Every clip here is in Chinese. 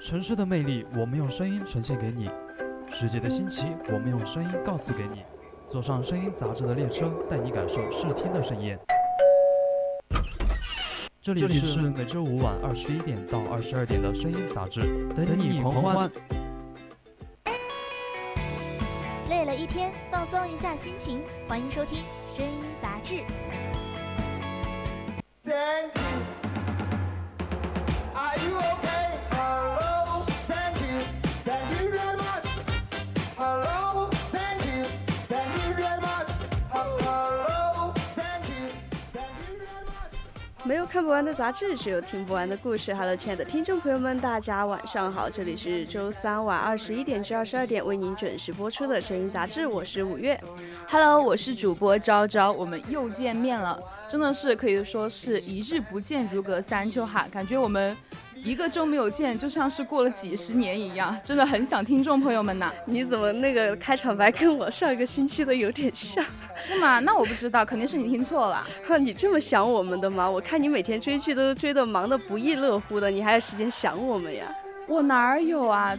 城市的魅力，我们用声音呈现给你；世界的新奇，我们用声音告诉给你。坐上声音杂志的列车，带你感受视听的盛宴。这里是每周五晚二十一点到二十二点的声音杂志，等你狂欢。累了一天，放松一下心情，欢迎收听声音杂志。没有看不完的杂志，只有听不完的故事。Hello，亲爱的听众朋友们，大家晚上好，这里是周三晚二十一点至二十二点为您准时播出的声音杂志，我是五月。Hello，我是主播昭昭，我们又见面了，真的是可以说是一日不见如隔三秋哈，感觉我们。一个周没有见，就像是过了几十年一样，真的很想听众朋友们呐。你怎么那个开场白跟我上个星期的有点像，是吗？那我不知道，肯定是你听错了。哈，你这么想我们的吗？我看你每天追剧都追得忙得不亦乐乎的，你还有时间想我们呀？我哪儿有啊？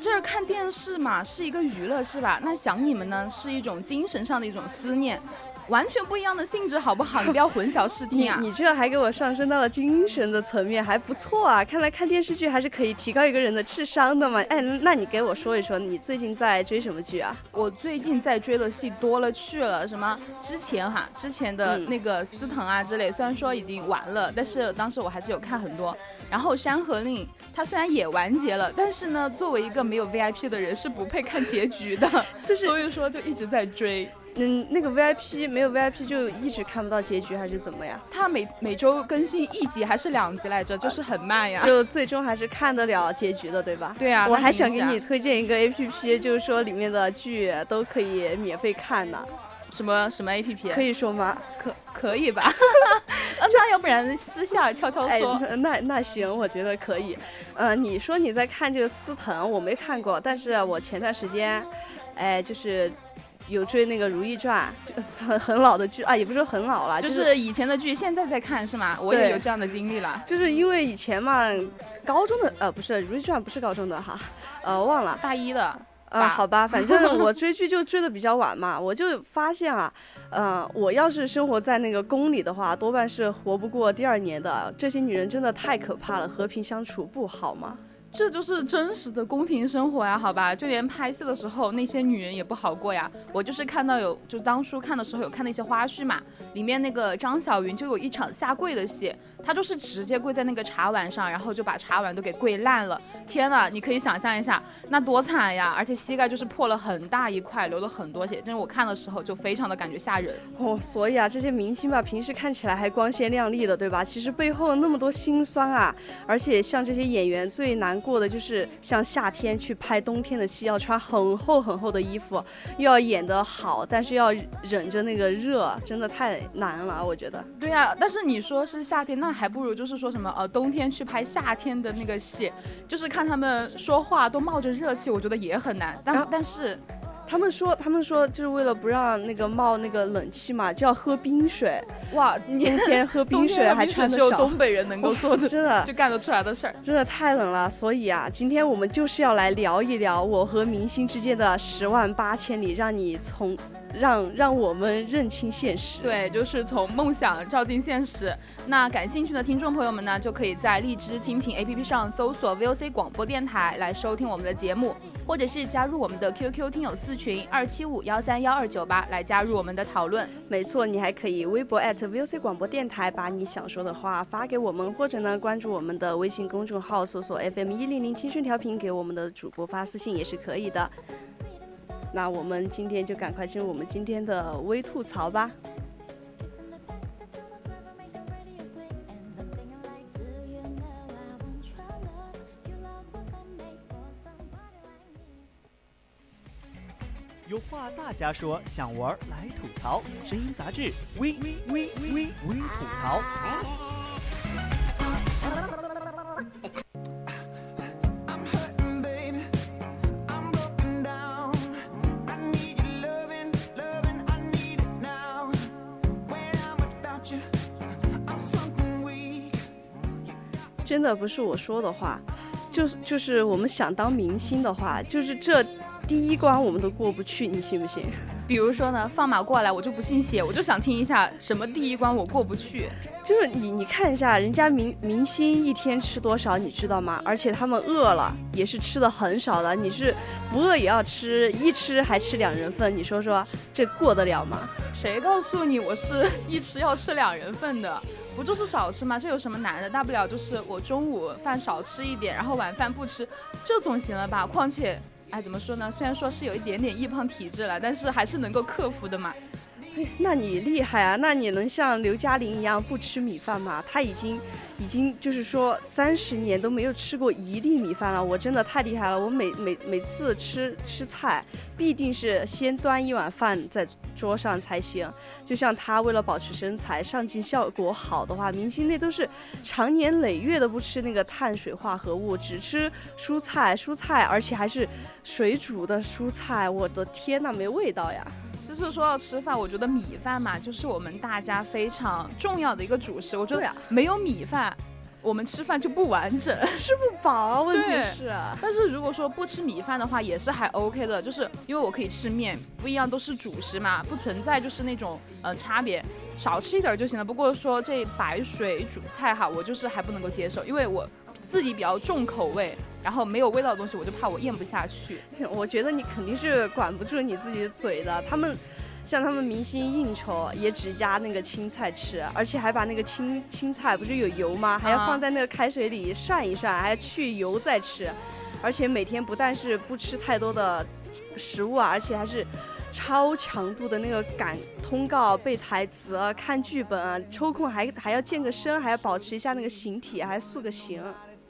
这儿看电视嘛，是一个娱乐是吧？那想你们呢，是一种精神上的一种思念。完全不一样的性质，好不好？你不要混淆视听啊！你这还给我上升到了精神的层面，还不错啊！看来看电视剧还是可以提高一个人的智商的嘛。哎，那你给我说一说，你最近在追什么剧啊？我最近在追的戏多了去了，什么之前哈，之前的那个司藤啊之类，虽然说已经完了，但是当时我还是有看很多。然后《山河令》它虽然也完结了，但是呢，作为一个没有 VIP 的人是不配看结局的，就是所以说就一直在追。嗯，那个 VIP 没有 VIP 就一直看不到结局还是怎么呀？它每每周更新一集还是两集来着，就是很慢呀。就最终还是看得了结局的，对吧？对啊。我还想给你推荐一个 APP，就是说里面的剧都可以免费看呢。什么什么 APP？可以说吗？可可以吧？那要不然私下悄悄说。那那行，我觉得可以。呃，你说你在看这个司藤，我没看过，但是我前段时间，哎，就是。有追那个《如懿传》，就很很老的剧啊，也不是说很老了，就是以前的剧，现在在看是吗？我也有这样的经历了，就是因为以前嘛，高中的呃不是《如懿传》不是高中的哈，呃忘了大一的，呃好吧，反正 我追剧就追的比较晚嘛，我就发现啊，呃我要是生活在那个宫里的话，多半是活不过第二年的。这些女人真的太可怕了，和平相处不好吗？这就是真实的宫廷生活呀，好吧，就连拍戏的时候那些女人也不好过呀。我就是看到有，就当初看的时候有看那些花絮嘛，里面那个张小云就有一场下跪的戏，她就是直接跪在那个茶碗上，然后就把茶碗都给跪烂了。天呐，你可以想象一下，那多惨呀！而且膝盖就是破了很大一块，流了很多血，真是我看的时候就非常的感觉吓人哦。所以啊，这些明星吧，平时看起来还光鲜亮丽的，对吧？其实背后那么多辛酸啊。而且像这些演员最难。过的就是像夏天去拍冬天的戏，要穿很厚很厚的衣服，又要演得好，但是要忍着那个热，真的太难了，我觉得。对呀，但是你说是夏天，那还不如就是说什么呃冬天去拍夏天的那个戏，就是看他们说话都冒着热气，我觉得也很难。但但是。他们说，他们说就是为了不让那个冒那个冷气嘛，就要喝冰水。哇，冬天喝 冰水还穿的少，只有东北人能够 做的，真的就干得出来的事儿。真的太冷了，所以啊，今天我们就是要来聊一聊我和明星之间的十万八千里，让你从。让让我们认清现实，对，就是从梦想照进现实。那感兴趣的听众朋友们呢，就可以在荔枝蜻蜓 APP 上搜索 VOC 广播电台来收听我们的节目，或者是加入我们的 QQ 听友四群二七五幺三幺二九八来加入我们的讨论。没错，你还可以微博 @VOC 广播电台把你想说的话发给我们，或者呢关注我们的微信公众号，搜索 FM 一零零青春调频，给我们的主播发私信也是可以的。那我们今天就赶快进入我们今天的微吐槽吧。有话大家说，想玩来吐槽，声音杂志微微微微微吐槽。真的不是我说的话，就是就是我们想当明星的话，就是这第一关我们都过不去，你信不信？比如说呢，放马过来，我就不信邪，我就想听一下什么第一关我过不去。就是你你看一下人家明明星一天吃多少，你知道吗？而且他们饿了也是吃的很少的，你是不饿也要吃，一吃还吃两人份，你说说这过得了吗？谁告诉你我是 一吃要吃两人份的？不就是少吃吗？这有什么难的？大不了就是我中午饭少吃一点，然后晚饭不吃，这总行了吧？况且。哎，怎么说呢？虽然说是有一点点易胖体质了，但是还是能够克服的嘛。那你厉害啊！那你能像刘嘉玲一样不吃米饭吗？她已经，已经就是说三十年都没有吃过一粒米饭了。我真的太厉害了！我每每每次吃吃菜，必定是先端一碗饭在桌上才行。就像她为了保持身材，上镜效果好的话，明星那都是长年累月的不吃那个碳水化合物，只吃蔬菜，蔬菜而且还是水煮的蔬菜。我的天呐，没味道呀！就是说到吃饭，我觉得米饭嘛，就是我们大家非常重要的一个主食。我觉得没有米饭，我们吃饭就不完整，吃不饱。问题是，但是如果说不吃米饭的话，也是还 OK 的，就是因为我可以吃面，不一样都是主食嘛，不存在就是那种呃差别，少吃一点就行了。不过说这白水煮菜哈，我就是还不能够接受，因为我自己比较重口味。然后没有味道的东西，我就怕我咽不下去。我觉得你肯定是管不住你自己的嘴的。他们，像他们明星应酬也只加那个青菜吃，而且还把那个青青菜不是有油吗？还要放在那个开水里涮一涮，还要去油再吃。而且每天不但是不吃太多的食物啊，而且还是超强度的那个赶通告、背台词、看剧本，抽空还还要健个身，还要保持一下那个形体，还塑个形。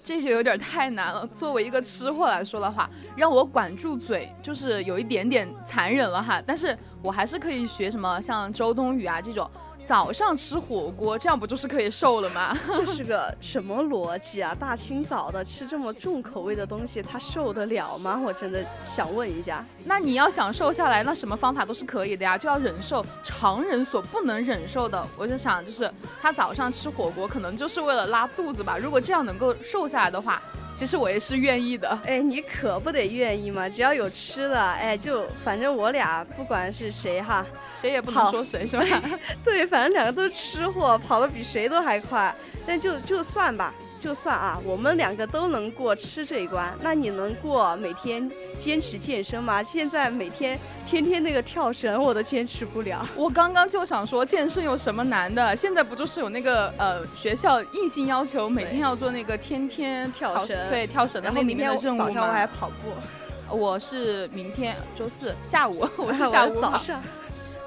这就有点太难了。作为一个吃货来说的话，让我管住嘴就是有一点点残忍了哈。但是我还是可以学什么像周冬雨啊这种。早上吃火锅，这样不就是可以瘦了吗？这是个什么逻辑啊？大清早的吃这么重口味的东西，他受得了吗？我真的想问一下。那你要想瘦下来，那什么方法都是可以的呀，就要忍受常人所不能忍受的。我就想，就是他早上吃火锅，可能就是为了拉肚子吧。如果这样能够瘦下来的话。其实我也是愿意的，哎，你可不得愿意嘛！只要有吃的，哎，就反正我俩不管是谁哈，谁也不能说谁是吧？对，反正两个都是吃货，跑得比谁都还快。但就就算吧。就算啊，我们两个都能过吃这一关，那你能过每天坚持健身吗？现在每天天天那个跳绳我都坚持不了。我刚刚就想说健身有什么难的？现在不就是有那个呃学校硬性要求每天要做那个天天跳绳，对跳绳的那里面的任务吗？早上我还跑步，我是明天周四下午，我是下午 早上。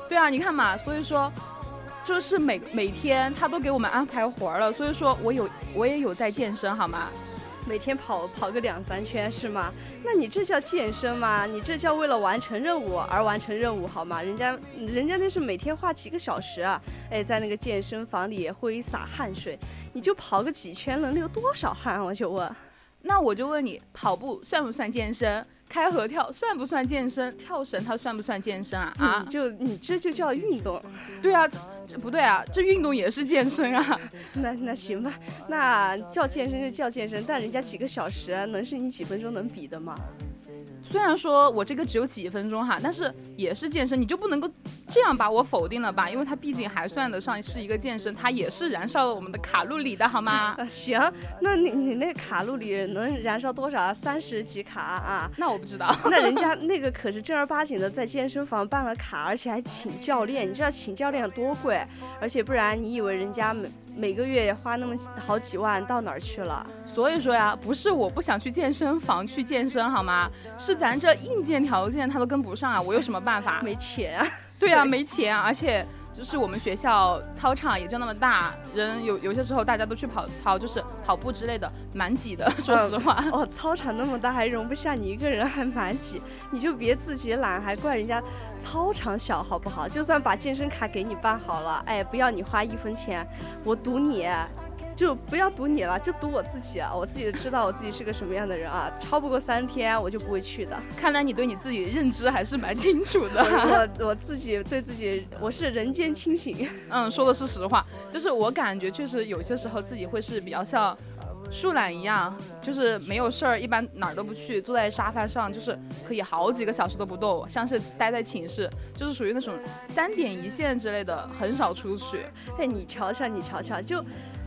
对啊，你看嘛，所以说。就是每每天他都给我们安排活儿了，所以说我有我也有在健身，好吗？每天跑跑个两三圈是吗？那你这叫健身吗？你这叫为了完成任务而完成任务好吗？人家人家那是每天花几个小时啊，哎，在那个健身房里挥洒汗水，你就跑个几圈能流多少汗？我就问，那我就问你，跑步算不算健身？开合跳算不算健身？跳绳它算不算健身啊？啊，就你这就叫运动。对啊，这这不对啊，这运动也是健身啊。那那行吧，那叫健身就叫健身，但人家几个小时能是你几分钟能比的吗？虽然说我这个只有几分钟哈，但是也是健身，你就不能够这样把我否定了吧？因为它毕竟还算得上是一个健身，它也是燃烧了我们的卡路里的好吗？行，那你你那卡路里能燃烧多少啊？三十几卡啊？那我不知道。那人家 那个可是正儿八经的在健身房办了卡，而且还请教练，你知道请教练有多贵？而且不然你以为人家每每个月花那么好几万到哪儿去了？所以说呀，不是我不想去健身房去健身好吗？是咱这硬件条件他都跟不上啊，我有什么办法？没钱啊。对啊，没钱，而且就是我们学校操场也就那么大，人有有些时候大家都去跑操，就是跑步之类的，蛮挤的。说实话，哦，操场那么大还容不下你一个人，还蛮挤。你就别自己懒，还怪人家操场小好不好？就算把健身卡给你办好了，哎，不要你花一分钱，我赌你。就不要赌你了，就赌我自己啊！我自己知道我自己是个什么样的人啊，超不过三天我就不会去的。看来你对你自己认知还是蛮清楚的。我我自己对自己，我是人间清醒。嗯，说的是实话，就是我感觉确实有些时候自己会是比较像。树懒一样，就是没有事儿，一般哪儿都不去，坐在沙发上，就是可以好几个小时都不动，像是待在寝室，就是属于那种三点一线之类的，很少出去。哎，你瞧瞧，你瞧瞧，就。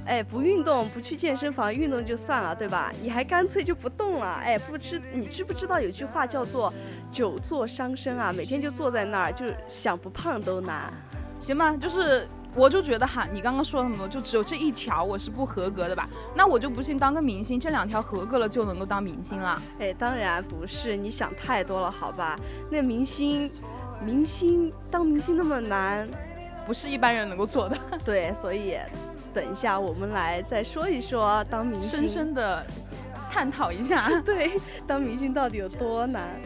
哎，不运动，不去健身房运动就算了，对吧？你还干脆就不动了。哎，不知你知不知道有句话叫做“久坐伤身”啊？每天就坐在那儿，就想不胖都难。行吧，就是我就觉得哈，你刚刚说了那么多，就只有这一条我是不合格的吧？那我就不信当个明星，这两条合格了就能够当明星了？哎，当然不是，你想太多了，好吧？那明星，明星当明星那么难，不是一般人能够做的。对，所以。等一下，我们来再说一说当明星，深深的探讨一下，对，当明星到底有多难。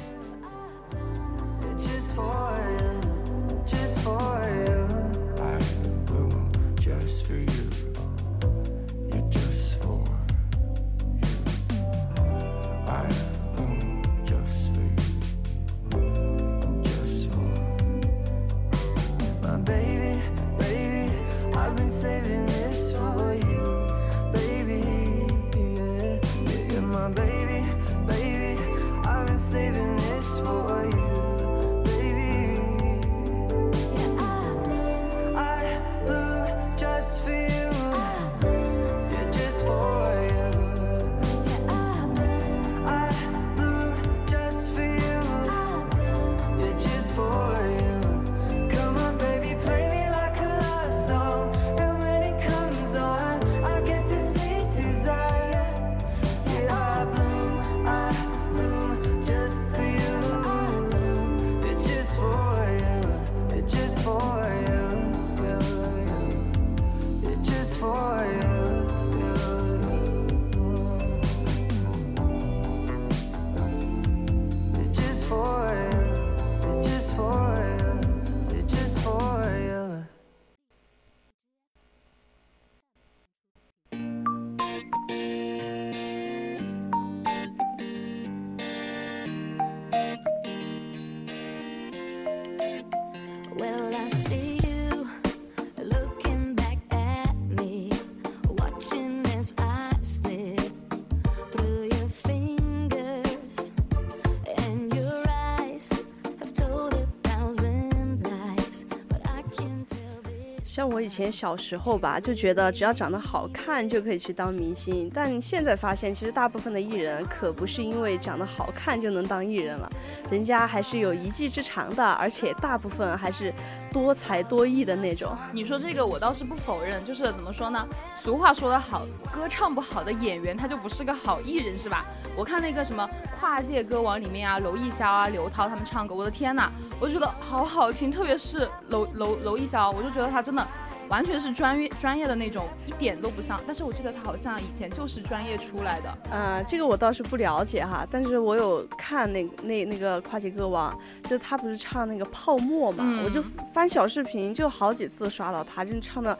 像我以前小时候吧，就觉得只要长得好看就可以去当明星，但现在发现，其实大部分的艺人可不是因为长得好看就能当艺人了，人家还是有一技之长的，而且大部分还是多才多艺的那种。你说这个我倒是不否认，就是怎么说呢？俗话说得好，歌唱不好的演员他就不是个好艺人，是吧？我看那个什么跨界歌王里面啊，娄艺潇啊、刘涛他们唱歌，我的天呐，我就觉得好好听，特别是娄娄娄艺潇，我就觉得他真的。完全是专业专业的那种，一点都不像。但是我记得他好像以前就是专业出来的。嗯，这个我倒是不了解哈，但是我有看那那那个跨界歌王，就他不是唱那个泡沫嘛，我就翻小视频，就好几次刷到他，就唱的。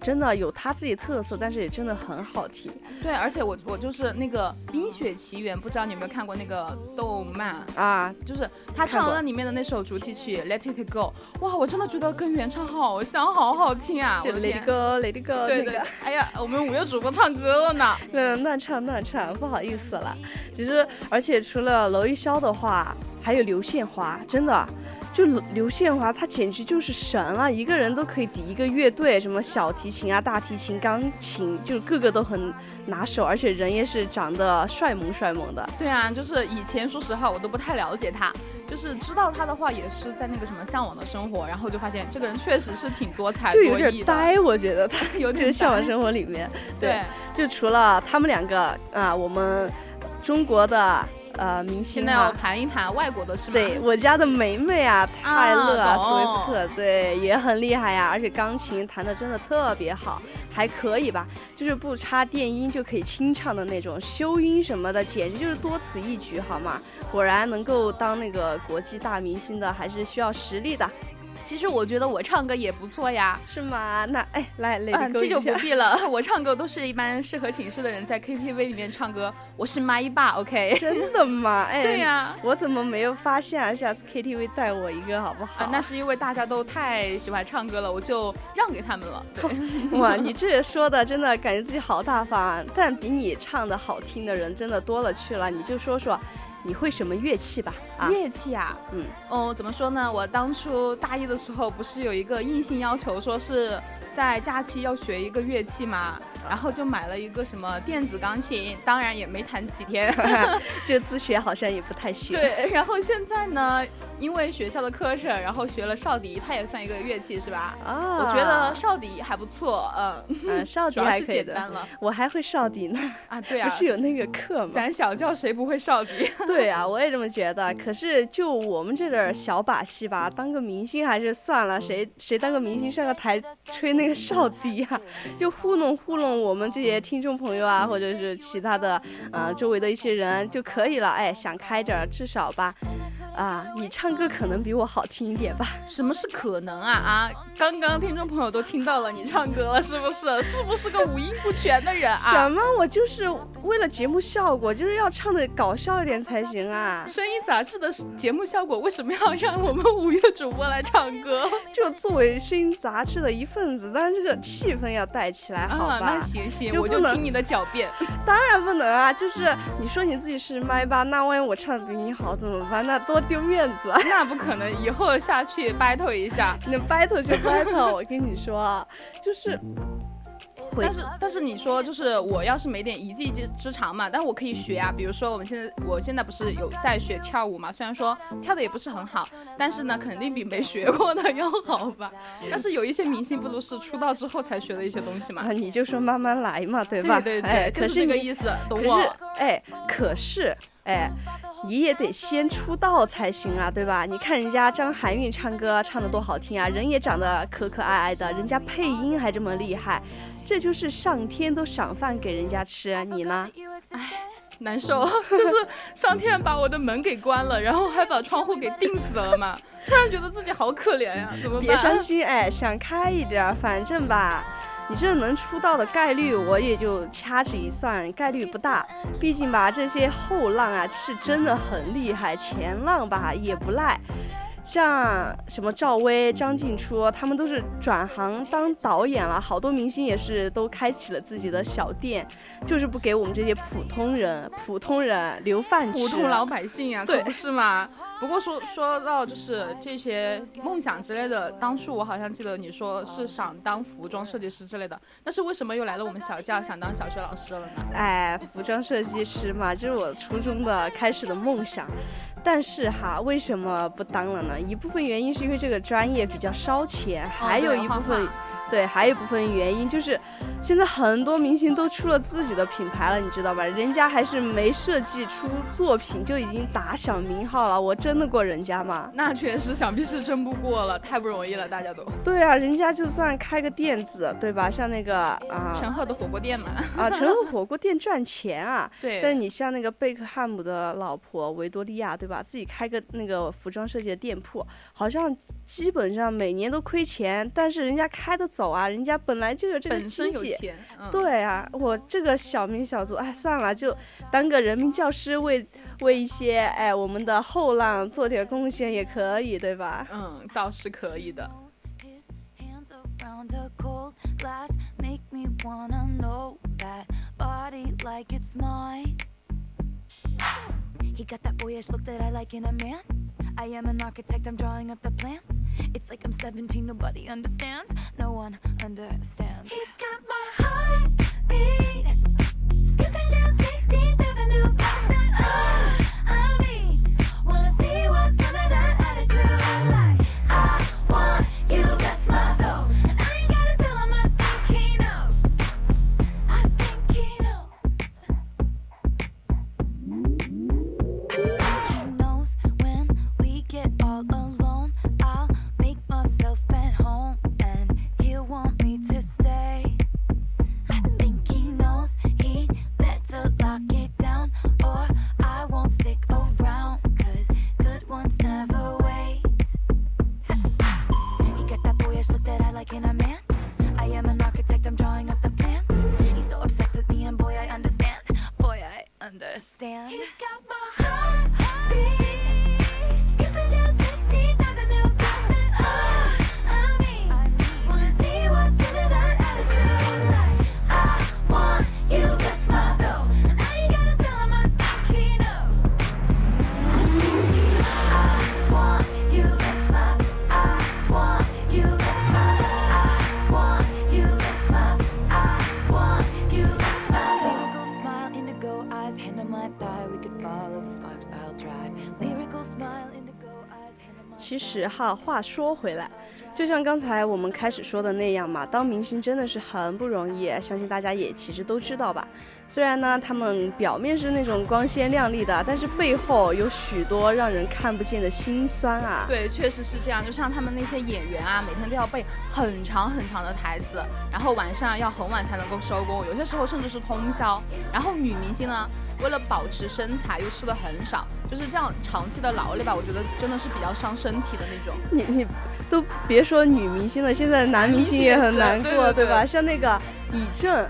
真的有他自己特色，但是也真的很好听。对，而且我我就是那个《冰雪奇缘》，不知道你有没有看过那个动漫啊？就是他唱了那里面的那首主题曲《Let It Go》，哇，我真的觉得跟原唱好像，好好听啊！就 Let It Go，Let It Go。对对。哎呀，我们五月主播唱歌了呢。嗯，乱唱乱唱，不好意思了。其实，而且除了娄艺潇的话，还有刘宪华，真的。就刘宪华，他简直就是神啊，一个人都可以抵一个乐队，什么小提琴啊、大提琴、钢琴，就个个都很拿手，而且人也是长得帅萌帅萌的。对啊，就是以前说实话我都不太了解他，就是知道他的话也是在那个什么向往的生活，然后就发现这个人确实是挺多才多艺的。就有点呆，我觉得他 有点向往生活里面。对，就除了他们两个啊，我们中国的。呃，明星现在要盘一盘外国的是吗？对，我家的梅梅啊，泰勒啊，斯威夫特，对，也很厉害呀，而且钢琴弹的真的特别好，还可以吧，就是不插电音就可以清唱的那种，修音什么的简直就是多此一举，好吗？果然能够当那个国际大明星的，还是需要实力的。其实我觉得我唱歌也不错呀。是吗？那哎，来，来、嗯，这就不必了。我唱歌都是一般适合寝室的人在 KTV 里面唱歌，我是麦霸，OK？真的吗？哎，对呀，我怎么没有发现啊？下次 KTV 带我一个好不好？啊，那是因为大家都太喜欢唱歌了，我就让给他们了。哇，你这说的真的感觉自己好大方啊！但比你唱的好听的人真的多了去了，你就说说。你会什么乐器吧？啊，乐器啊，嗯，哦，怎么说呢？我当初大一的时候，不是有一个硬性要求，说是在假期要学一个乐器吗？然后就买了一个什么电子钢琴，当然也没弹几天，就自学好像也不太行。对，然后现在呢，因为学校的课程，然后学了少笛，它也算一个乐器是吧？啊，我觉得少笛还不错，嗯嗯，少 笛还可以的。我还会少笛呢。啊，对啊，不是有那个课吗？咱小教谁不会少笛？对啊，我也这么觉得。可是就我们这点小把戏吧，当个明星还是算了。谁谁当个明星上个台吹那个少笛啊？就糊弄糊弄。我们这些听众朋友啊，或者是其他的，呃，周围的一些人就可以了。哎，想开点，至少吧。啊，你唱歌可能比我好听一点吧？什么是可能啊？啊，刚刚听众朋友都听到了你唱歌了，是不是？是不是个五音不全的人啊？什么？我就是为了节目效果，就是要唱的搞笑一点才行啊！声音杂志的节目效果为什么要让我们五月主播来唱歌？就作为声音杂志的一份子，当然这个气氛要带起来，好吧？那行行，我就听你的狡辩。当然不能啊！就是你说你自己是麦霸，那万一我唱的比你好怎么办？那多。丢面子啊，那不可能。以后下去 battle 一下，那 battle 就 battle。我跟你说啊，就是，但是但是你说就是我要是没点一技之之长嘛，但是我可以学啊。比如说我们现在我现在不是有在学跳舞嘛，虽然说跳的也不是很好，但是呢肯定比没学过的要好吧。但是有一些明星不都是出道之后才学的一些东西嘛？你就说慢慢来嘛，对吧？对对对，就是这个意思，懂我？哎，可是哎。你也得先出道才行啊，对吧？你看人家张含韵唱歌唱的多好听啊，人也长得可可爱爱的，人家配音还这么厉害，这就是上天都赏饭给人家吃，你呢？唉，难受，就是上天把我的门给关了，然后还把窗户给钉死了嘛，突然觉得自己好可怜呀，怎么办？别伤心，哎，想开一点，反正吧。你这能出道的概率，我也就掐指一算，概率不大。毕竟吧，这些后浪啊，是真的很厉害，前浪吧也不赖。像什么赵薇、张静初，他们都是转行当导演了，好多明星也是都开启了自己的小店，就是不给我们这些普通人、普通人留饭吃。普通老百姓呀，可不是吗？不过说说到就是这些梦想之类的，当初我好像记得你说是想当服装设计师之类的，但是为什么又来了我们小教想当小学老师了呢？哎，服装设计师嘛，就是我初中的开始的梦想。但是哈，为什么不当了呢？一部分原因是因为这个专业比较烧钱，还有一部分。对，还有一部分原因就是，现在很多明星都出了自己的品牌了，你知道吧？人家还是没设计出作品就已经打响名号了，我争得过人家吗？那确实，想必是争不过了，太不容易了，大家都。对啊，人家就算开个店子，对吧？像那个啊，陈赫的火锅店嘛。啊，陈赫火锅店赚钱啊。对。但是你像那个贝克汉姆的老婆维多利亚，对吧？自己开个那个服装设计的店铺，好像基本上每年都亏钱，但是人家开的。走啊，人家本来就有这个本身有钱，对啊，我这个小民小卒，哎，算了，就当个人民教师，为为一些哎我们的后浪做点贡献也可以，对吧？嗯，倒是可以的。I like in a man. I am an architect, I'm drawing up the plans. It's like I'm 17, nobody understands. No one understands. He got my heart 哈，话说回来，就像刚才我们开始说的那样嘛，当明星真的是很不容易，相信大家也其实都知道吧。虽然呢，他们表面是那种光鲜亮丽的，但是背后有许多让人看不见的辛酸啊。对，确实是这样。就像他们那些演员啊，每天都要背很长很长的台词，然后晚上要很晚才能够收工，有些时候甚至是通宵。然后女明星呢，为了保持身材又吃的很少，就是这样长期的劳累吧，我觉得真的是比较伤身体的那种。你你都别说女明星了，现在男明星也很难过，对吧？像那个李正，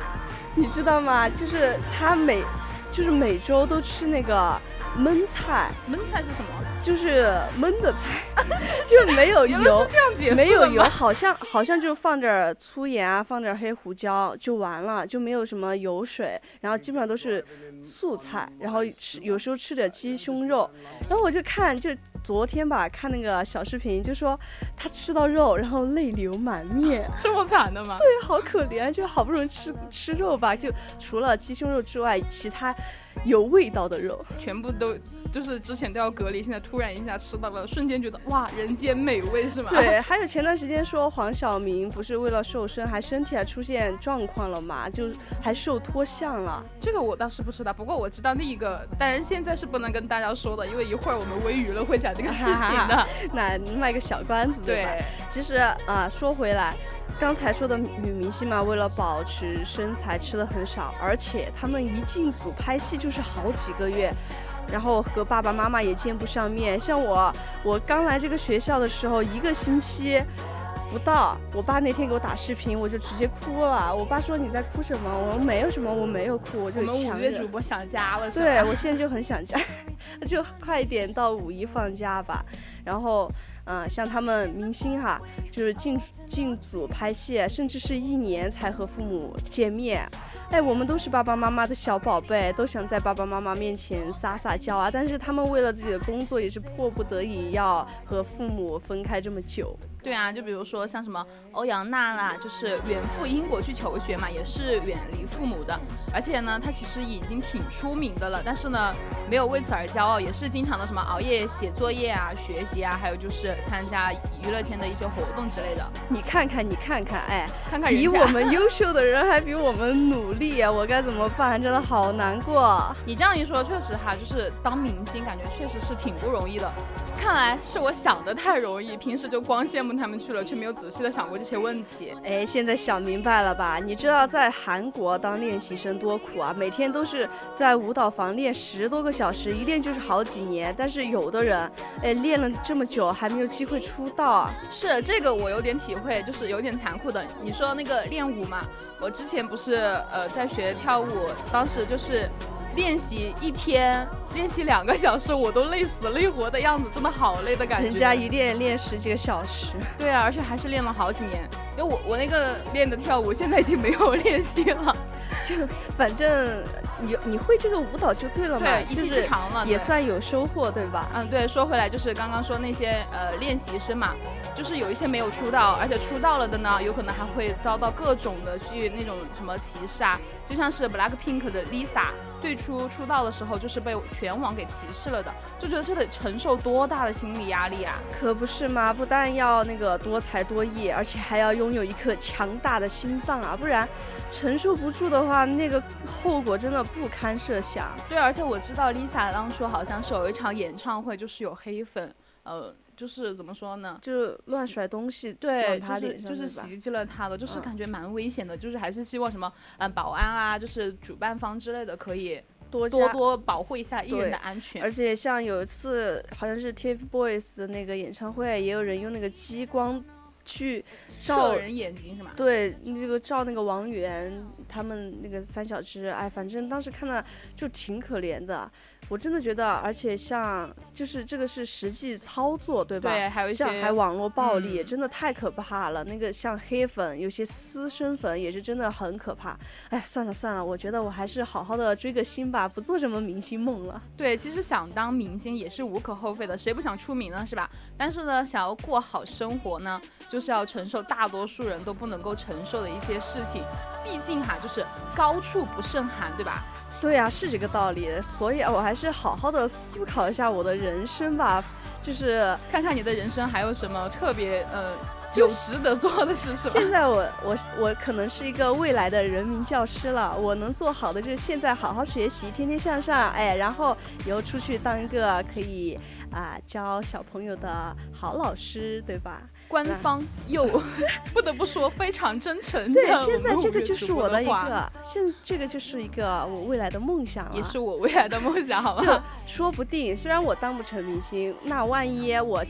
你知道吗？就是他每就是每周都吃那个焖菜，焖菜是什么？就是焖的菜，就没有 油是。这样解释没有油，好像好像就放点儿粗盐啊，放点儿黑胡椒就完了，就没有什么油水，然后基本上都是素菜，然后吃有时候吃点鸡胸肉，然后我就看就昨天吧看那个小视频，就说他吃到肉，然后泪流满面，这么惨的吗？对，好可怜，就好不容易吃吃肉吧，就除了鸡胸肉之外，其他有味道的肉。全部都就是之前都要隔离，现在突然一下吃到了，瞬间觉得哇，人间美味是吗？对，还有前段时间说黄晓明不是为了瘦身，还身体还出现状况了嘛，就还瘦脱相了。这个我倒是不知道，不过我知道另一个，但是现在是不能跟大家说的，因为一会儿我们微娱乐会讲这个事情的。那卖个小关子，对吧？对，其实啊、说回来，刚才说的女明星嘛，为了保持身材吃的很少，而且她们一进组拍戏就是好几个月。然后和爸爸妈妈也见不上面，像我，我刚来这个学校的时候，一个星期不到，我爸那天给我打视频，我就直接哭了。我爸说你在哭什么？我说没有什么，我没有哭，我就我们五月主播想家了，是吧？对我现在就很想家，就快一点到五一放假吧。然后，嗯、像他们明星哈，就是进进组拍戏，甚至是一年才和父母见面。哎，我们都是爸爸妈妈的小宝贝，都想在爸爸妈妈面前撒撒娇啊。但是他们为了自己的工作，也是迫不得已要和父母分开这么久。对啊，就比如说像什么欧阳娜娜，就是远赴英国去求学嘛，也是远离父母的。而且呢，她其实已经挺出名的了，但是呢，没有为此而骄傲，也是经常的什么熬夜写作业啊、学习啊，还有就是参加娱乐圈的一些活动之类的。你看看，你看看，哎，看看比我们优秀的人还比我们努力啊！我该怎么办？真的好难过。你这样一说，确实哈，就是当明星，感觉确实是挺不容易的。看来是我想的太容易，平时就光羡慕他们去了，却没有仔细的想过这些问题。哎，现在想明白了吧？你知道在韩国当练习生多苦啊？每天都是在舞蹈房练十多个小时，一练就是好几年。但是有的人，哎，练了这么久还没有有机会出道啊。是这个我有点体会，就是有点残酷的。你说那个练舞嘛，我之前不是呃在学跳舞，当时就是练习一天，练习两个小时，我都累死累活的样子，真的好累的感觉。人家一练练十几个小时，对啊，而且还是练了好几年。因为我我那个练的跳舞现在已经没有练习了，就反正你你会这个舞蹈就对了嘛，对，一技之长了，对也算有收获，对吧？嗯，对，说回来就是刚刚说那些呃练习生嘛，就是有一些没有出道，而且出道了的呢，有可能还会遭到各种的去那种什么歧视啊，就像是 Blackpink 的 Lisa，最初出道的时候就是被全网给歧视了的，就觉得这得承受多大的心理压力啊！可不是嘛，不但要那个多才多艺，而且还要拥有一颗强大的心脏啊，不然承受不住的话，那个后果真的不堪设想。对，而且我知道 Lisa 当初好像是有一场演唱会，就是有黑粉，呃，就是怎么说呢？就是乱甩东西对，就是就是袭击了他的，就是嗯感觉蛮危险的，就是还是希望什么，嗯，保安啊，就是主办方之类的，可以多多多保护一下艺人的安全。而且像有一次好像是 TFBOYS 的那个演唱会，也有人用那个激光去照人眼睛是吗？对，那个照那个王源他们那个三小只，哎，反正当时看的就挺可怜的。我真的觉得，而且像就是这个是实际操作，对吧？对，还有一些像还网络暴力，嗯真的太可怕了。那个像黑粉，有些私生粉也是真的很可怕。哎，算了算了，我觉得我还是好好的追个星吧，不做什么明星梦了。对，其实想当明星也是无可厚非的，谁不想出名呢，是吧？但是呢，想要过好生活呢，就是要承受大多数人都不能够承受的一些事情。毕竟哈，就是高处不胜寒，对吧？对呀、是这个道理。所以啊，我还是好好的思考一下我的人生吧。就是看看你的人生还有什么特别呃有值得做的事，是吧？现在我我我可能是一个未来的人民教师了，我能做好的就是现在好好学习，天天向上，哎，然后以后出去当一个可以啊、教小朋友的好老师，对吧？官方又 不得不说非常真诚的对，现在这个就是我的一个，现这个就是一个我未来的梦想了。也是我未来的梦想，好就吧？说不定，虽然我当不成明星，那万一我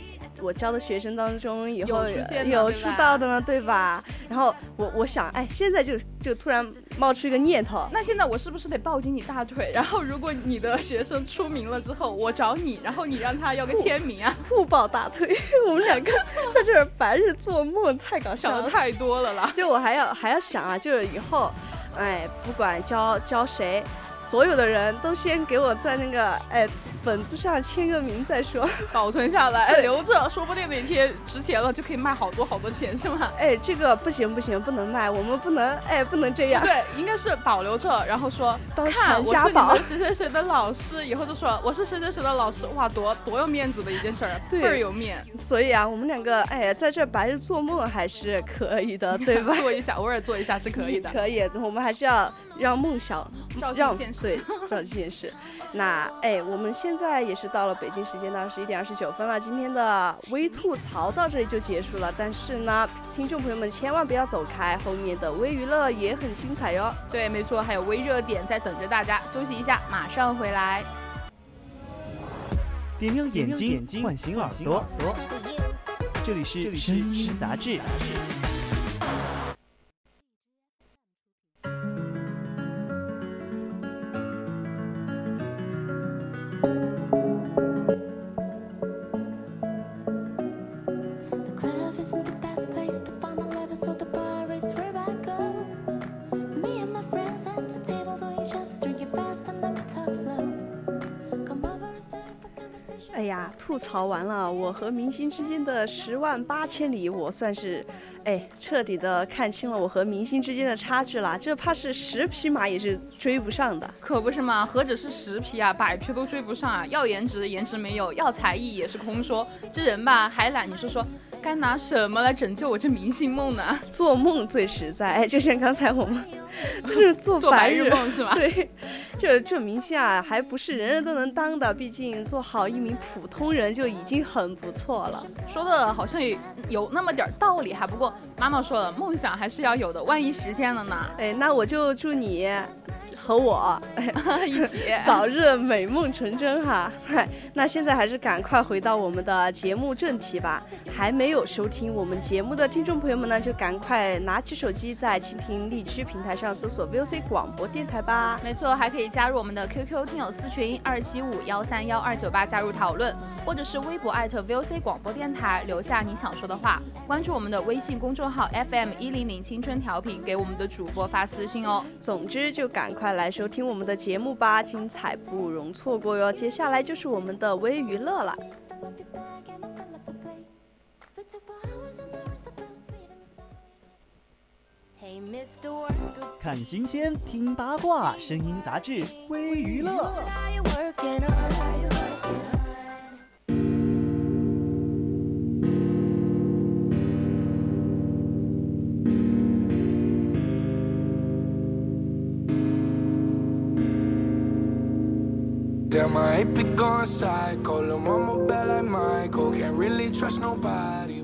我教的学生当中以后有出道的呢，对吧？然后我我想，哎，现在就就突然冒出一个念头，那现在我是不是得抱紧你大腿？然后如果你的学生出名了之后，我找你，然后你让他要个签名啊？互抱大腿，我们两个在这儿白日做梦，太搞笑了。想的太多了啦。就我还要还要想啊，就是以后，哎，不管教教谁。所有的人都先给我在那个哎本子上签个名再说。保存下来，对留着，说不定哪天值钱了就可以卖好多好多钱，是吗？哎，这个不行不行，不能卖，我们不能哎不能这样。对，应该是保留着，然后说，当看我是你传家宝们谁谁谁的老师，以后就说我是谁谁谁的老师，哇，多多有面子的一件事儿，对倍儿有面，所以啊，我们两个哎，在这白日做梦还是可以的，对吧？做一下，偶尔做一下是可以的。可以，我们还是要让梦想照进让现实对照进现实。那哎，我们现在也是到了北京时间的二十一点二十九分了，今天的微吐槽到这里就结束了。但是呢，听众朋友们千万不要走开，后面的微娱乐也很精彩哟。对，没错，还有微热点在等着大家，休息一下，马上回来。点亮眼睛，唤醒耳朵。这里是声音杂志。好，完了，我和明星之间的十万八千里，我算是，哎，彻底的看清了我和明星之间的差距了。这怕是十匹马也是追不上的。可不是嘛，何止是十匹啊，百匹都追不上啊！要颜值，颜值没有；要才艺，也是空说。这人吧，还懒，你说说，该拿什么来拯救我这明星梦呢？做梦最实在，哎，就像刚才我们 就是做做白日日梦是吗？对，这这明星啊，还不是人人都能当的，毕竟做好一名普通人就已经很不错了。说的好像也有那么点道理哈。不过妈妈说了，梦想还是要有的，万一实现了呢？哎，那我就祝你和我 一起 早日美梦成真哈！嗨，那现在还是赶快回到我们的节目正题吧。还没有收听我们节目的听众朋友们呢，就赶快拿起手机在蜻蜓荔枝平台上搜索 VOC 广播电台吧。没错，还可以加入我们的 QQ 听友私群二七五幺三幺二九八加入讨论，或者是微博艾特 VOC 广播电台留下你想说的话。关注我们的微信公众号 FM 一零零青春调频，给我们的主播发私信哦。总之，就赶快来收听我们的节目吧，精彩不容错过哟。接下来就是我们的微娱乐了。看新鲜，听八卦，声音杂志微娱乐。Ain't been going psycho. Lil' mama bad like Michael. Can't really trust nobody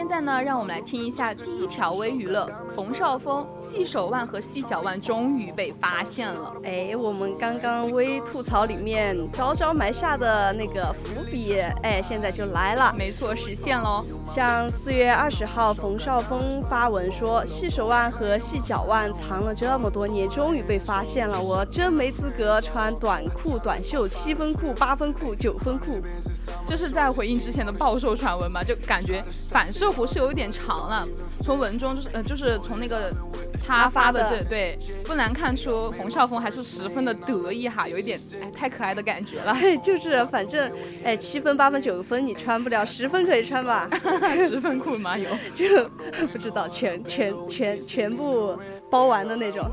现在呢，让我们来听一下第一条微娱乐。冯绍峰细手腕和细脚腕终于被发现了。哎，我们刚刚微吐槽里面招招埋下的那个伏笔，哎，现在就来了。没错，实现喽！像四月二十号，冯绍峰发文说，细手腕和细脚腕藏了这么多年，终于被发现了。我真没资格穿短裤、短袖、七分裤、八分裤、九分裤。这是在回应之前的暴瘦传闻嘛？就感觉反射弧是有一点长了。从文中就是呃，就是从那个他发的这对，不难看出冯绍峰还是十分的得意哈，有一点哎太可爱的感觉了。就是反正哎七分、八分、九分你穿不了，十分可以穿吧？十分酷吗？有就不知道全全全全部包完的那种。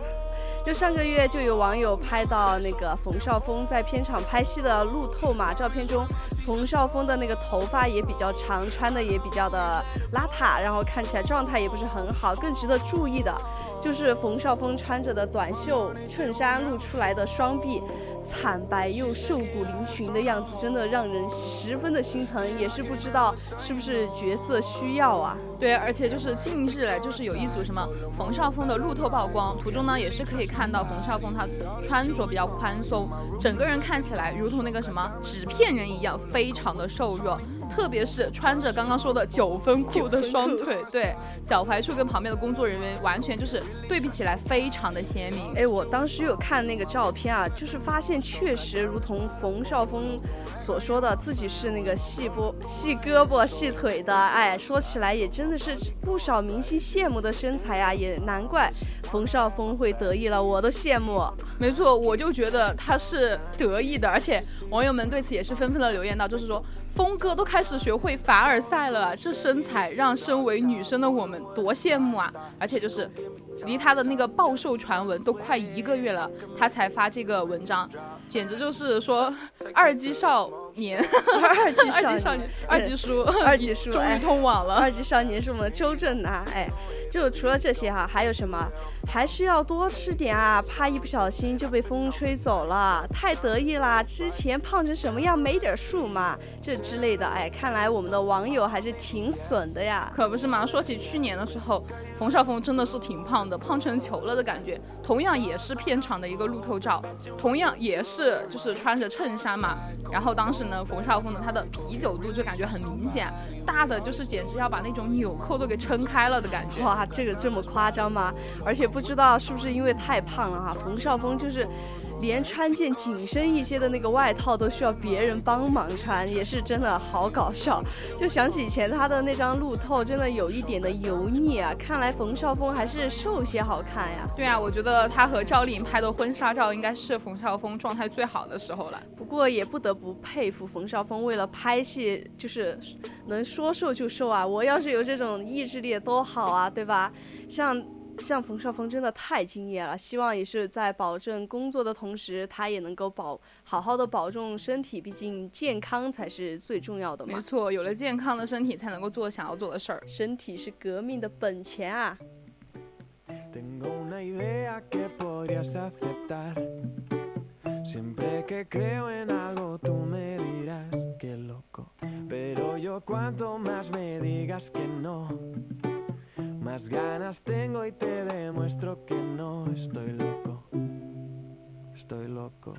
就上个月就有网友拍到那个冯绍峰在片场拍戏的路透嘛，照片中冯绍峰的那个头发也比较长，穿的也比较的邋遢，然后看起来状态也不是很好。更值得注意的，就是冯绍峰穿着的短袖衬衫露出来的双臂，惨白又瘦骨嶙峋的样子，真的让人十分的心疼。也是不知道是不是角色需要啊？对，而且就是近日来就是有一组什么冯绍峰的路透曝光，图中呢也是可以看。看到冯绍峰他穿着比较宽松，整个人看起来如同那个什么纸片人一样，非常的瘦弱。特别是穿着刚刚说的九分裤的双腿，对，脚踝处跟旁边的工作人员完全就是对比起来非常的鲜明。哎，我当时有看那个照片啊，就是发现确实如同冯绍峰所说的，自己是那个细波细胳膊细腿的。哎，说起来也真的是不少明星羡慕的身材啊，也难怪冯绍峰会得意了，我都羡慕。没错，我就觉得他是得意的，而且网友们对此也是纷纷的留言到，就是说。峰哥都开始学会凡尔赛了，这身材让身为女生的我们多羡慕啊！而且就是，离他的那个暴瘦传闻都快一个月了，他才发这个文章，简直就是说二级少。年二级少年，二级叔，二级叔终于通网了。二级少年是我们周震南，哎，就除了这些哈，还有什么？还是要多吃点啊，怕一不小心就被风吹走了。太得意啦，之前胖成什么样没点数嘛？这之类的，哎，看来我们的网友还是挺损的呀。可不是嘛，说起去年的时候，冯绍峰真的是挺胖的，胖成球了的感觉。同样也是片场的一个路透照，同样也是就是穿着衬衫嘛，然后当时。呢，冯绍峰呢他的啤酒肚就感觉很明显，大的就是简直要把那种纽扣都给撑开了的感觉。哇，这个这么夸张吗？而且不知道是不是因为太胖了哈，冯绍峰就是。连穿件紧身一些的那个外套都需要别人帮忙穿，也是真的好搞笑。就想起以前他的那张路透，真的有一点的油腻啊。看来冯绍峰还是瘦些好看呀。对啊，我觉得他和赵丽颖拍的婚纱照，应该是冯绍峰状态最好的时候了。不过也不得不佩服冯绍峰，为了拍戏就是能说瘦就瘦啊。我要是有这种意志力多好啊，对吧？像。像冯绍峰真的太敬业了，希望也是在保证工作的同时，他也能够保好好的保重身体，毕竟健康才是最重要的嘛。没错，有了健康的身体，才能够做想要做的事儿。身体是革命的本钱啊。Más ganas tengo y te demuestro que no estoy loco. Estoy loco.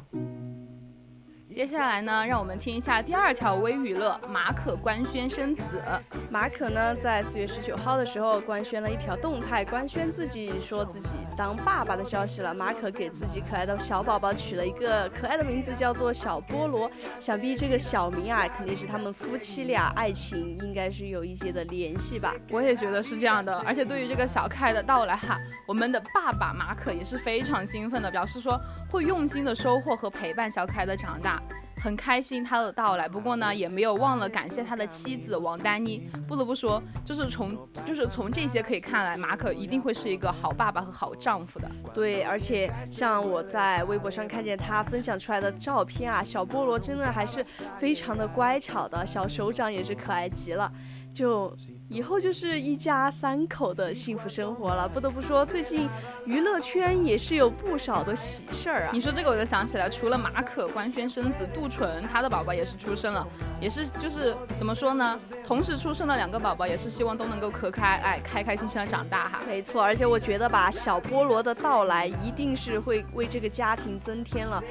接下来呢，让我们听一下第二条微娱乐：马可官宣生子。马可呢，在四月十九号的时候官宣了一条动态，官宣自己说自己当爸爸的消息了。马可给自己可爱的小宝宝取了一个可爱的名字，叫做小菠萝。想必这个小名啊，肯定是他们夫妻俩爱情应该是有一些的联系吧。我也觉得是这样的。而且对于这个小可爱的到来哈，我们的爸爸马可也是非常兴奋的，表示说会用心的收获和陪伴小可爱的长大。很开心他的到来，不过呢，也没有忘了感谢他的妻子王丹妮。不得不说，就是从就是从这些可以看来，马可一定会是一个好爸爸和好丈夫的。对，而且像我在微博上看见他分享出来的照片啊，小菠萝真的还是非常的乖巧的，小手掌也是可爱极了。就以后就是一家三口的幸福生活了。不得不说，最近娱乐圈也是有不少的喜事儿啊你。说这个我就想起来，除了马可、官宣生子，杜淳他的宝宝也是出生了，也是就是怎么说呢？同时出生的两个宝宝，也是希望都能够可可爱爱、开开心心的长大哈。没错，而且我觉得吧，小菠萝的到来一定是会为这个家庭增添了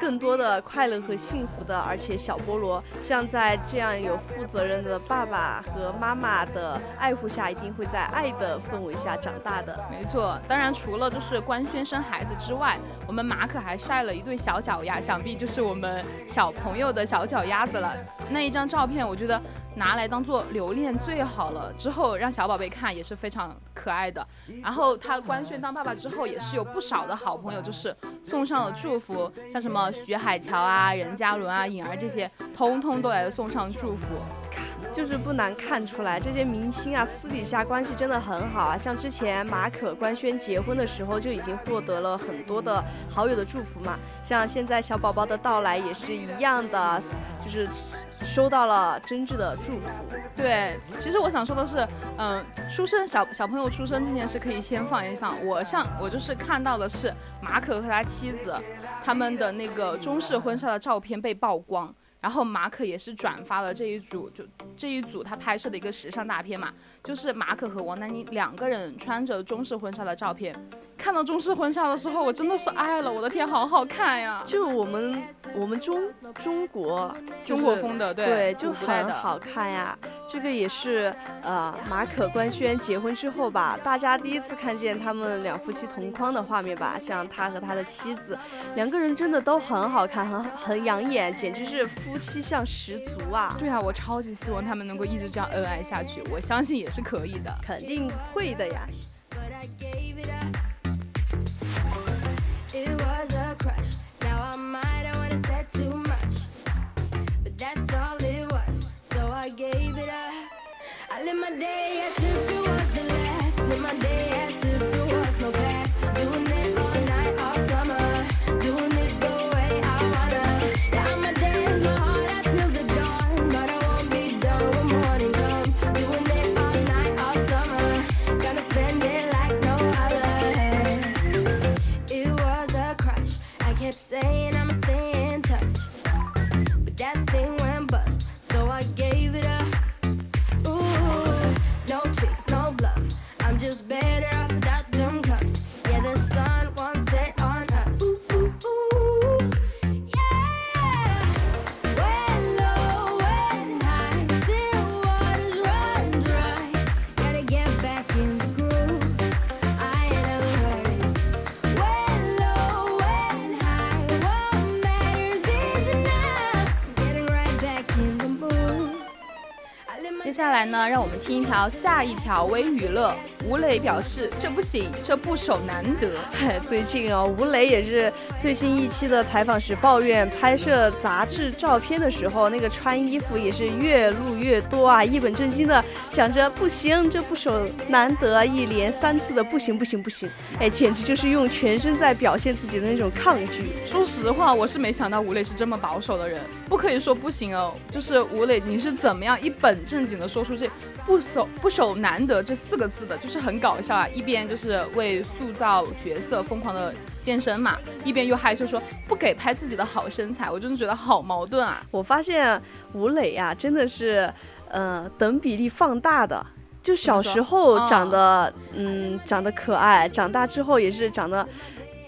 更多的快乐和幸福的。而且小菠萝像在这样有负责任的爸爸和妈妈的爱护下，一定会在爱的氛围下长大的。没错，当然除了就是官宣生孩子之外，我们马可还晒了一对小脚丫，想必就是我们小朋友的小脚丫子了。那一张照片，我觉得拿来当做留念最好了，之后让小宝贝看也是非常可爱的。然后他官宣当爸爸之后，也是有不少的好朋友就是送上了祝福，像什么徐海乔啊、任嘉伦啊、颖儿这些，通通都来送上祝福。就是不难看出来，这些明星啊，私底下关系真的很好啊。像之前马可官宣结婚的时候，就已经获得了很多的好友的祝福嘛。像现在小宝宝的到来也是一样的，就是收到了真挚的祝福。对，其实我想说的是，嗯、出生小小朋友出生这件事可以先放一放。我上我就是看到的是马可和他妻子他们的那个中式婚纱的照片被曝光，然后马可也是转发了这一组就这一组他拍摄的一个时尚大片嘛，就是马可和王丹妮两个人穿着中式婚纱的照片。看到中式婚纱的时候，我真的是爱了，我的天，好好看呀！就我们我们中中国中国风的，对对，就。很好看呀。这个也是呃马可官宣结婚之后吧，大家第一次看见他们两夫妻同框的画面吧。像他和他的妻子，两个人真的都很好看，很很养眼，简直是夫妻相十足啊！对啊，我超级希望他们能够一直这样恩爱下去，我相信也是可以的。肯定会的呀。I it. Was a crush. Now I wanna said too much, but that's all it was. So I gave it up. I live my day as if it was the last. Live my day kept saying 让我们听一条下一条微娱乐。吴磊表示这不行，这不守难得。嗨，最近啊，吴磊也是最新一期的采访时抱怨，拍摄杂志照片的时候，那个穿衣服也是越录越多啊，一本正经的讲着不行，这不守难得啊，一连三次的不行不行不行，哎，简直就是用全身在表现自己的那种抗拒。说实话，我是没想到吴磊是这么保守的人，不可以说不行哦。就是吴磊，你是怎么样一本正经的说出这不守不守难得这四个字的？就是很搞笑啊！一边就是为塑造角色疯狂的健身嘛，一边又害羞说不给拍自己的好身材，我真的觉得好矛盾啊！我发现吴磊呀、真的是，呃，等比例放大的。就小时候长得，嗯，长得可爱，长大之后也是长得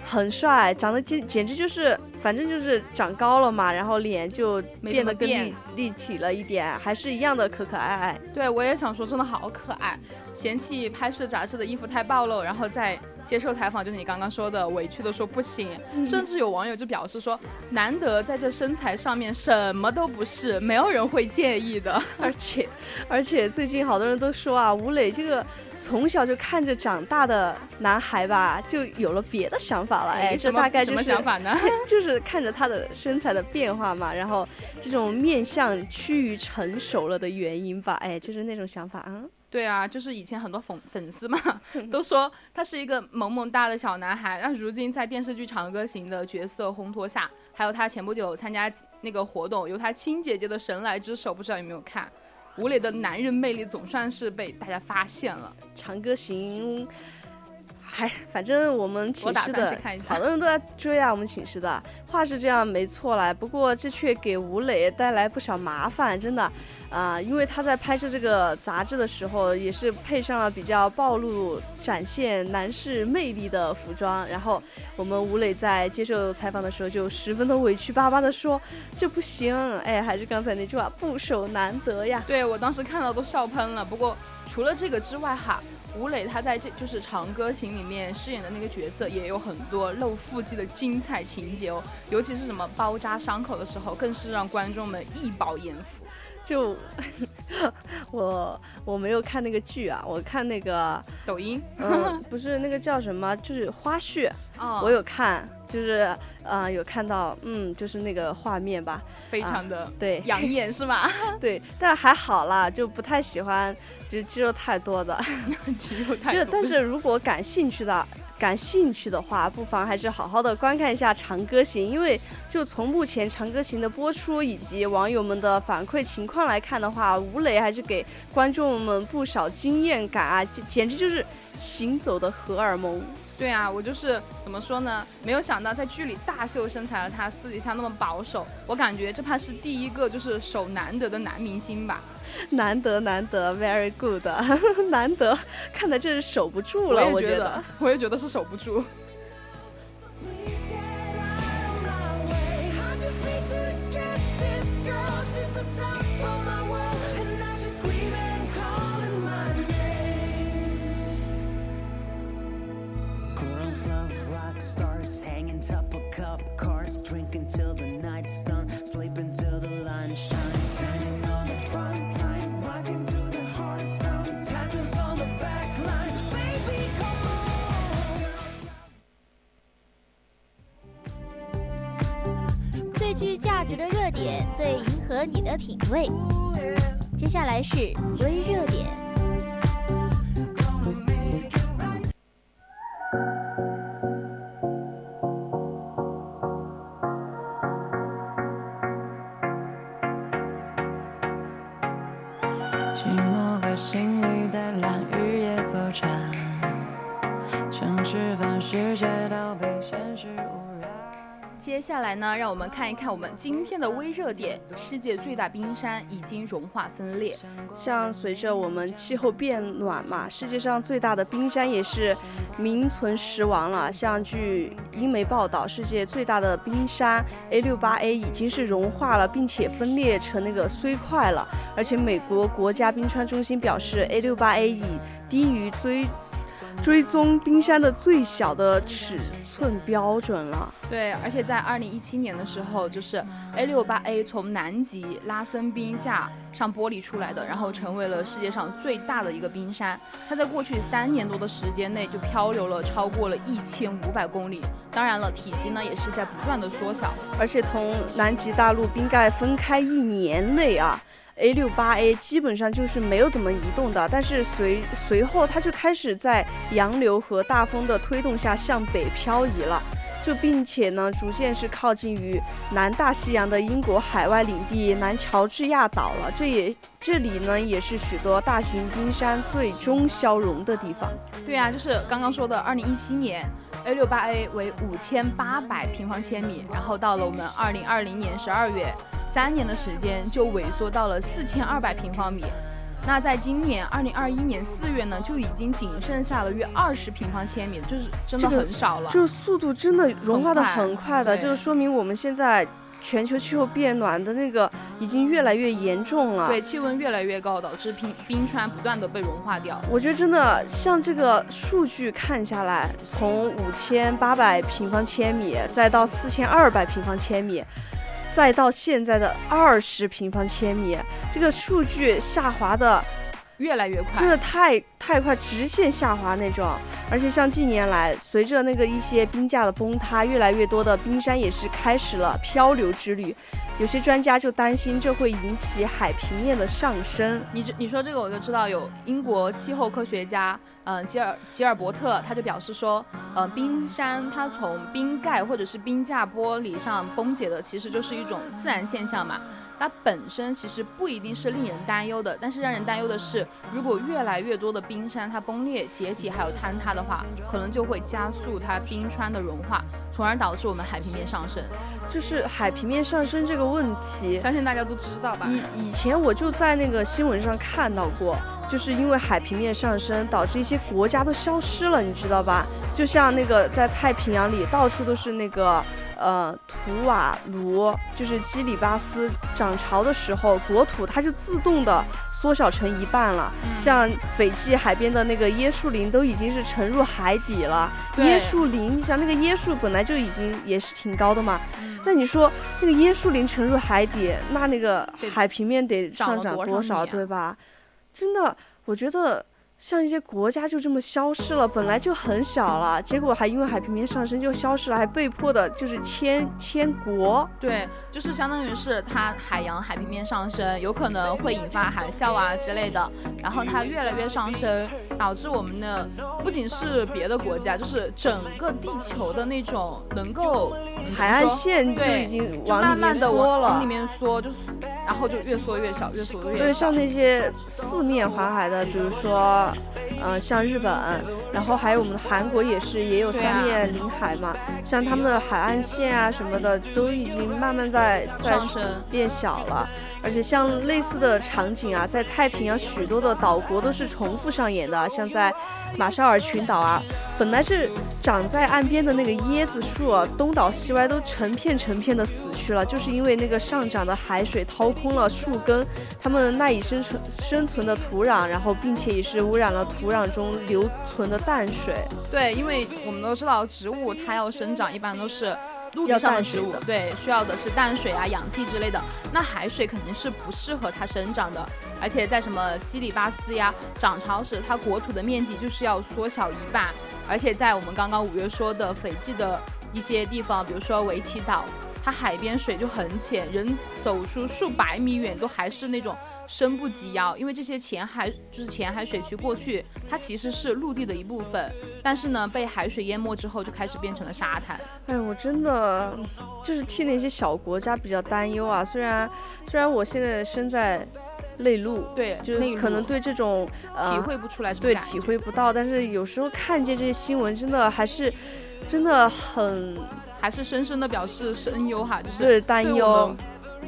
很帅，长得简简直就是，反正就是长高了嘛，然后脸就变得更立立体了一点，还是一样的可可爱爱。对我也想说，真的好可爱。嫌弃拍摄杂志的衣服太暴露，然后再接受采访，就是你刚刚说的，委屈的说不行。甚至有网友就表示说，难得在这身材上面什么都不是，没有人会介意的。而且，而且最近好多人都说啊，吴磊这个从小就看着长大的男孩吧，就有了别的想法了。哎，这大概就是什么想法呢？就是看着他的身材的变化嘛，然后这种面相趋于成熟了的原因吧，哎，就是那种想法啊。对啊，就是以前很多粉粉丝嘛，都说他是一个萌萌哒的小男孩。那如今在电视剧《长歌行》的角色烘托下，还有他前不久参加那个活动，由他亲姐姐的神来之手，不知道有没有看？吴磊的男人魅力总算是被大家发现了。长歌行，还反正我们寝室的好多人都在追啊，我们寝室的话是这样没错啦，不过这却给吴磊带来不少麻烦，真的。啊、因为他在拍摄这个杂志的时候，也是配上了比较暴露、展现男士魅力的服装。然后我们吴磊在接受采访的时候，就十分的委屈巴巴的说：“这不行，哎，还是刚才那句话，不守难得呀。”对我当时看到都笑喷了。不过除了这个之外哈，吴磊他在这就是《长歌行》里面饰演的那个角色，也有很多露腹肌的精彩情节哦，尤其是什么包扎伤口的时候，更是让观众们一饱眼福。就我我没有看那个剧啊，我看那个抖音，嗯，不是那个叫什么，就是花絮，哦，我有看，就是呃有看到，嗯，就是那个画面吧，非常的对养眼是吧？对，但还好啦，就不太喜欢就是肌肉太多的，肌肉太就多但是如果感兴趣的。感兴趣的话，不妨还是好好的观看一下《长歌行》，因为就从目前《长歌行》的播出以及网友们的反馈情况来看的话，吴磊还是给观众们不少惊艳感啊，简直就是行走的荷尔蒙。对啊，我就是怎么说呢？没有想到在剧里大秀身材的他，私底下那么保守。我感觉这怕是第一个就是手难得的男明星吧。难得难得，very good，难得，看的真是守不住了，我也觉得。我也觉得是守不住。价值的热点，最迎合你的品味。接下来是微热点。接下来呢，让我们看一看我们今天的微热点：世界最大冰山已经融化分裂。像随着我们气候变暖嘛，世界上最大的冰山也是名存实亡了。像据英媒报道，世界最大的冰山 A68A 已经是融化了，并且分裂成那个碎块了。而且美国国家冰川中心表示，A68A 已低于追追踪冰山的最小的尺寸标准了。对，而且在二零一七年的时候，就是 A 六八 A 从南极拉森冰架上剥离出来的，然后成为了世界上最大的一个冰山。它在过去三年多的时间内就漂流了超过了一千五百公里，当然了，体积呢也是在不断的缩小。而且从南极大陆冰盖分开一年内啊。A 六八 A 基本上就是没有怎么移动的，但是随随后它就开始在洋流和大风的推动下向北漂移了，就并且呢逐渐是靠近于南大西洋的英国海外领地南乔治亚岛了。这也这里呢也是许多大型冰山最终消融的地方。对啊，就是刚刚说的，二零一七年 A 六八 A 为五千八百平方千米，然后到了我们二零二零年十二月。三年的时间就萎缩到了四千二百平方米，那在今年二零二一年四月呢，就已经仅剩下了约二十平方千米，就是真的很少了。就是速度真的融化的很快的，就是说明我们现在全球气候变暖的那个已经越来越严重了。对，气温越来越高，导致冰冰川不断的被融化掉。我觉得真的像这个数据看下来，从五千八百平方千米，再到四千二百平方千米，再到现在的二十平方千米，这个数据下滑的越来越真快。的太太快，直线下滑那种。而且像近年来，随着那个一些冰架的崩塌，越来越多的冰山也是开始了漂流之旅。有些专家就担心这会引起海平面的上升。你这你说这个我就知道，有英国气候科学家嗯，吉尔吉尔伯特他就表示说，呃，冰山它从冰盖或者是冰架玻璃上崩解的，其实就是一种自然现象嘛。它本身其实不一定是令人担忧的，但是让人担忧的是，如果越来越多的冰山它崩裂、解体还有坍塌的话，可能就会加速它冰川的融化，从而导致我们海平面上升。就是海平面上升这个问题，相信大家都知道吧？以以前我就在那个新闻上看到过，就是因为海平面上升，导致一些国家都消失了，你知道吧？就像那个在太平洋里，到处都是那个呃图瓦卢，就是基里巴斯涨潮的时候，国土它就自动的缩小成一半了。像斐济海边的那个椰树林都已经是沉入海底了。椰树林，你想那个椰树本来就已经也是挺高的嘛，那你说那个椰树林沉入海底，那那个海平面得上涨多少，多少啊对吧？真的，我觉得像一些国家就这么消失了，本来就很小了，结果还因为海平面上升就消失了，还被迫的就是迁迁国。对，就是相当于是它海洋海平面上升，有可能会引发海啸啊之类的，然后它越来越上升，导致我们的不仅是别的国家，就是整个地球的那种能够嗯海岸线就对已经往里面慢慢的缩了往往里面缩，就然后就越缩越小，越缩越小对，像那些四面环海的，比如说，呃，像日本，然后还有我们的韩国也是，也有三面临海嘛，像他们的海岸线啊什么的，都已经慢慢在在变小了。而且像类似的场景啊，在太平洋许多的岛国都是重复上演的，像在马绍尔群岛啊，本来是长在岸边的那个椰子树啊，东倒西歪都成片成片的死去了，就是因为那个上涨的海水掏空了树根，它们赖以生存生存的土壤，然后并且也是污染了土壤中留存的淡水。对，因为我们都知道，植物它要生长，一般都是陆地上的植物对，需要的是淡水啊、氧气之类的。那海水肯定是不适合它生长的，而且在什么基里巴斯呀，涨潮时它国土的面积就是要缩小一半，而且在我们刚刚五月说的斐济的一些地方，比如说维奇岛，它海边水就很浅，人走出数百米远都还是那种。深不及腰，因为这些浅海就是浅海水区过去，它其实是陆地的一部分，但是呢，被海水淹没之后，就开始变成了沙滩。哎，我真的就是替那些小国家比较担忧啊。虽然虽然我现在身在内陆，对，就是可能对这种呃体会不出来什么对体会不到，但是有时候看见这些新闻，真的还是真的很还是深深的表示深忧哈，就是对担忧们，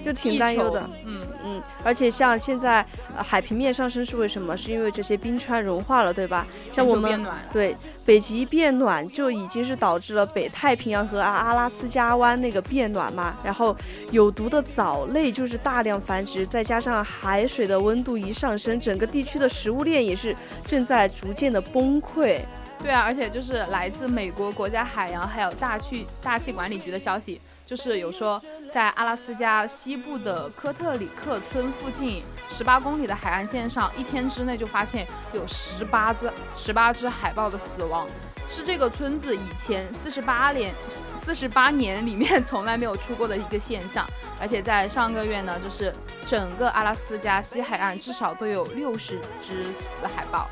就挺担忧的。嗯嗯，而且像现在、呃、海平面上升是为什么？是因为这些冰川融化了，对吧？像我们对北极变暖就已经是导致了北太平洋和阿阿拉斯加湾那个变暖嘛，然后有毒的藻类就是大量繁殖，再加上海水的温度一上升，整个地区的食物链也是正在逐渐的崩溃。对啊，而且就是来自美国国家海洋还有大气大气管理局的消息，就是有说在阿拉斯加西部的科特里克村附近十八公里的海岸线上，一天之内就发现有十八只十八只海豹的死亡，是这个村子以前四十八年四十八年里面从来没有出过的一个现象。而且在上个月呢，就是整个阿拉斯加西海岸至少都有六十只死海豹。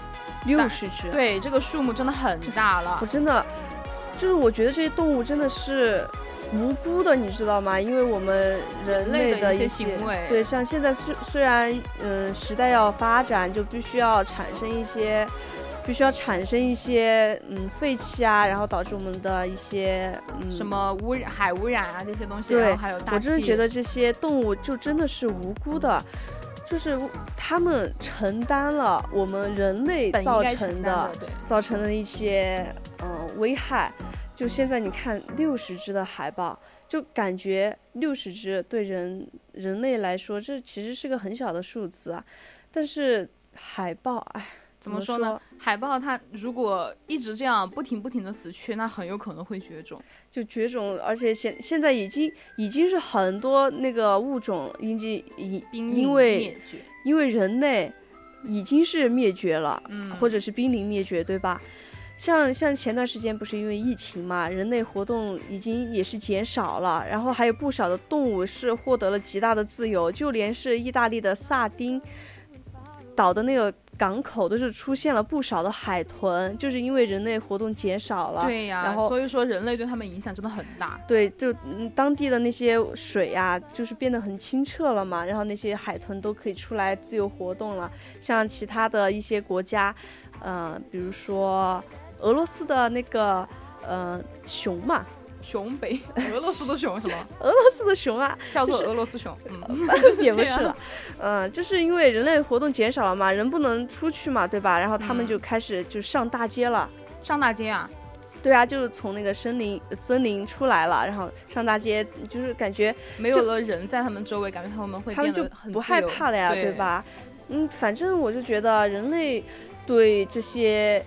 六十只，对，这个数目真的很大了我。真的就是我觉得这些动物真的是无辜的，你知道吗？因为我们人类的一些行为对，像现在虽虽然嗯时代要发展，就必须要产生一些。必须要产生一些嗯废气啊，然后导致我们的一些嗯什么污染、海污染啊这些东西，对然后还有大气。我真的觉得这些动物就真的是无辜的，就是他们承担了我们人类造成的的造成的一些嗯、呃危害。就现在你看六十只的海豹，就感觉六十只对人人类来说，这其实是个很小的数字啊。但是海豹，哎，怎么说呢？海豹它如果一直这样不停不停的死去，那很有可能会绝种。就绝种，而且现现在已经已经是很多那个物种已经因因为因为人类已经是灭绝了，嗯或者是濒临灭绝，对吧？像像前段时间不是因为疫情嘛，人类活动已经也是减少了，然后还有不少的动物是获得了极大的自由，就连是意大利的萨丁岛的那个港口都是出现了不少的海豚，就是因为人类活动减少了。对呀、然后所以说人类对他们影响真的很大。对，就嗯当地的那些水呀、就是变得很清澈了嘛，然后那些海豚都可以出来自由活动了。像其他的一些国家，呃，比如说俄罗斯的那个呃熊嘛，熊北，俄罗斯的熊什么？俄罗斯的熊啊，叫做俄罗斯熊。嗯，也不是 了，嗯、就是因为人类活动减少了嘛，人不能出去嘛，对吧？然后他们嗯就开始就上大街了。上大街啊，对啊，就是从那个森林森林出来了，然后上大街，就是感觉没有了人在他们周围，感觉他们会他们就不害怕了呀，对对？吧？嗯，反正我就觉得人类对这些，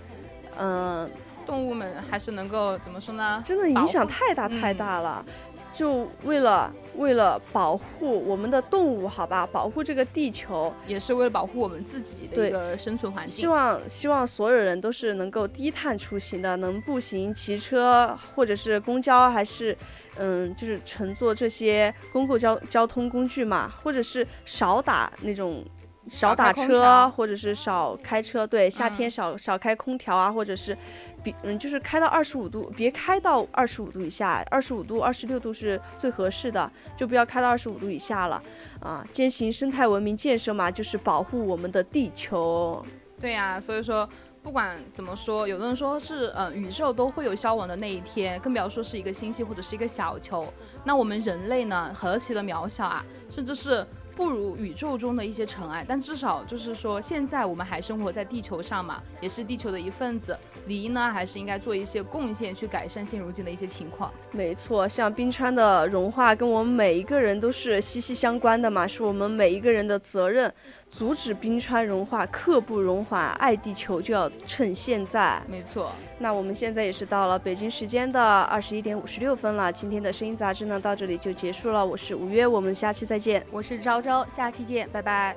嗯、动物们还是能够怎么说呢？真的影响太大太嗯大了。就为了为了保护我们的动物，好吧，保护这个地球，也是为了保护我们自己的一个生存环境希。望希望所有人都是能够低碳出行的，能步行、骑车或者是公交，还是嗯，就是乘坐这些公共交交通工具嘛，或者是少打那种。少打车，或者是少开车，对，夏天嗯少、少开空调啊，或者是比嗯，就是开到二十五度，别开到二十五度以下，二十五度、二十六度是最合适的，就不要开到二十五度以下了啊。践行生态文明建设嘛，就是保护我们的地球。对呀、所以说不管怎么说，有的人说是呃宇宙都会有消亡的那一天，更不要说是一个星系或者是一个小球。那我们人类呢，何其的渺小啊，甚至是。不如宇宙中的一些尘埃，但至少就是说，现在我们还生活在地球上嘛，也是地球的一份子，理应呢还是应该做一些贡献，去改善现如今的一些情况。没错，像冰川的融化跟我们每一个人都是息息相关的嘛，是我们每一个人的责任。阻止冰川融化，刻不容缓，爱地球就要趁现在。没错，那我们现在也是到了北京时间的二十一点五十六分了，今天的声音杂志呢到这里就结束了。我是五月，我们下期再见。我是昭昭，下期见，拜拜。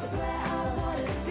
Cause we're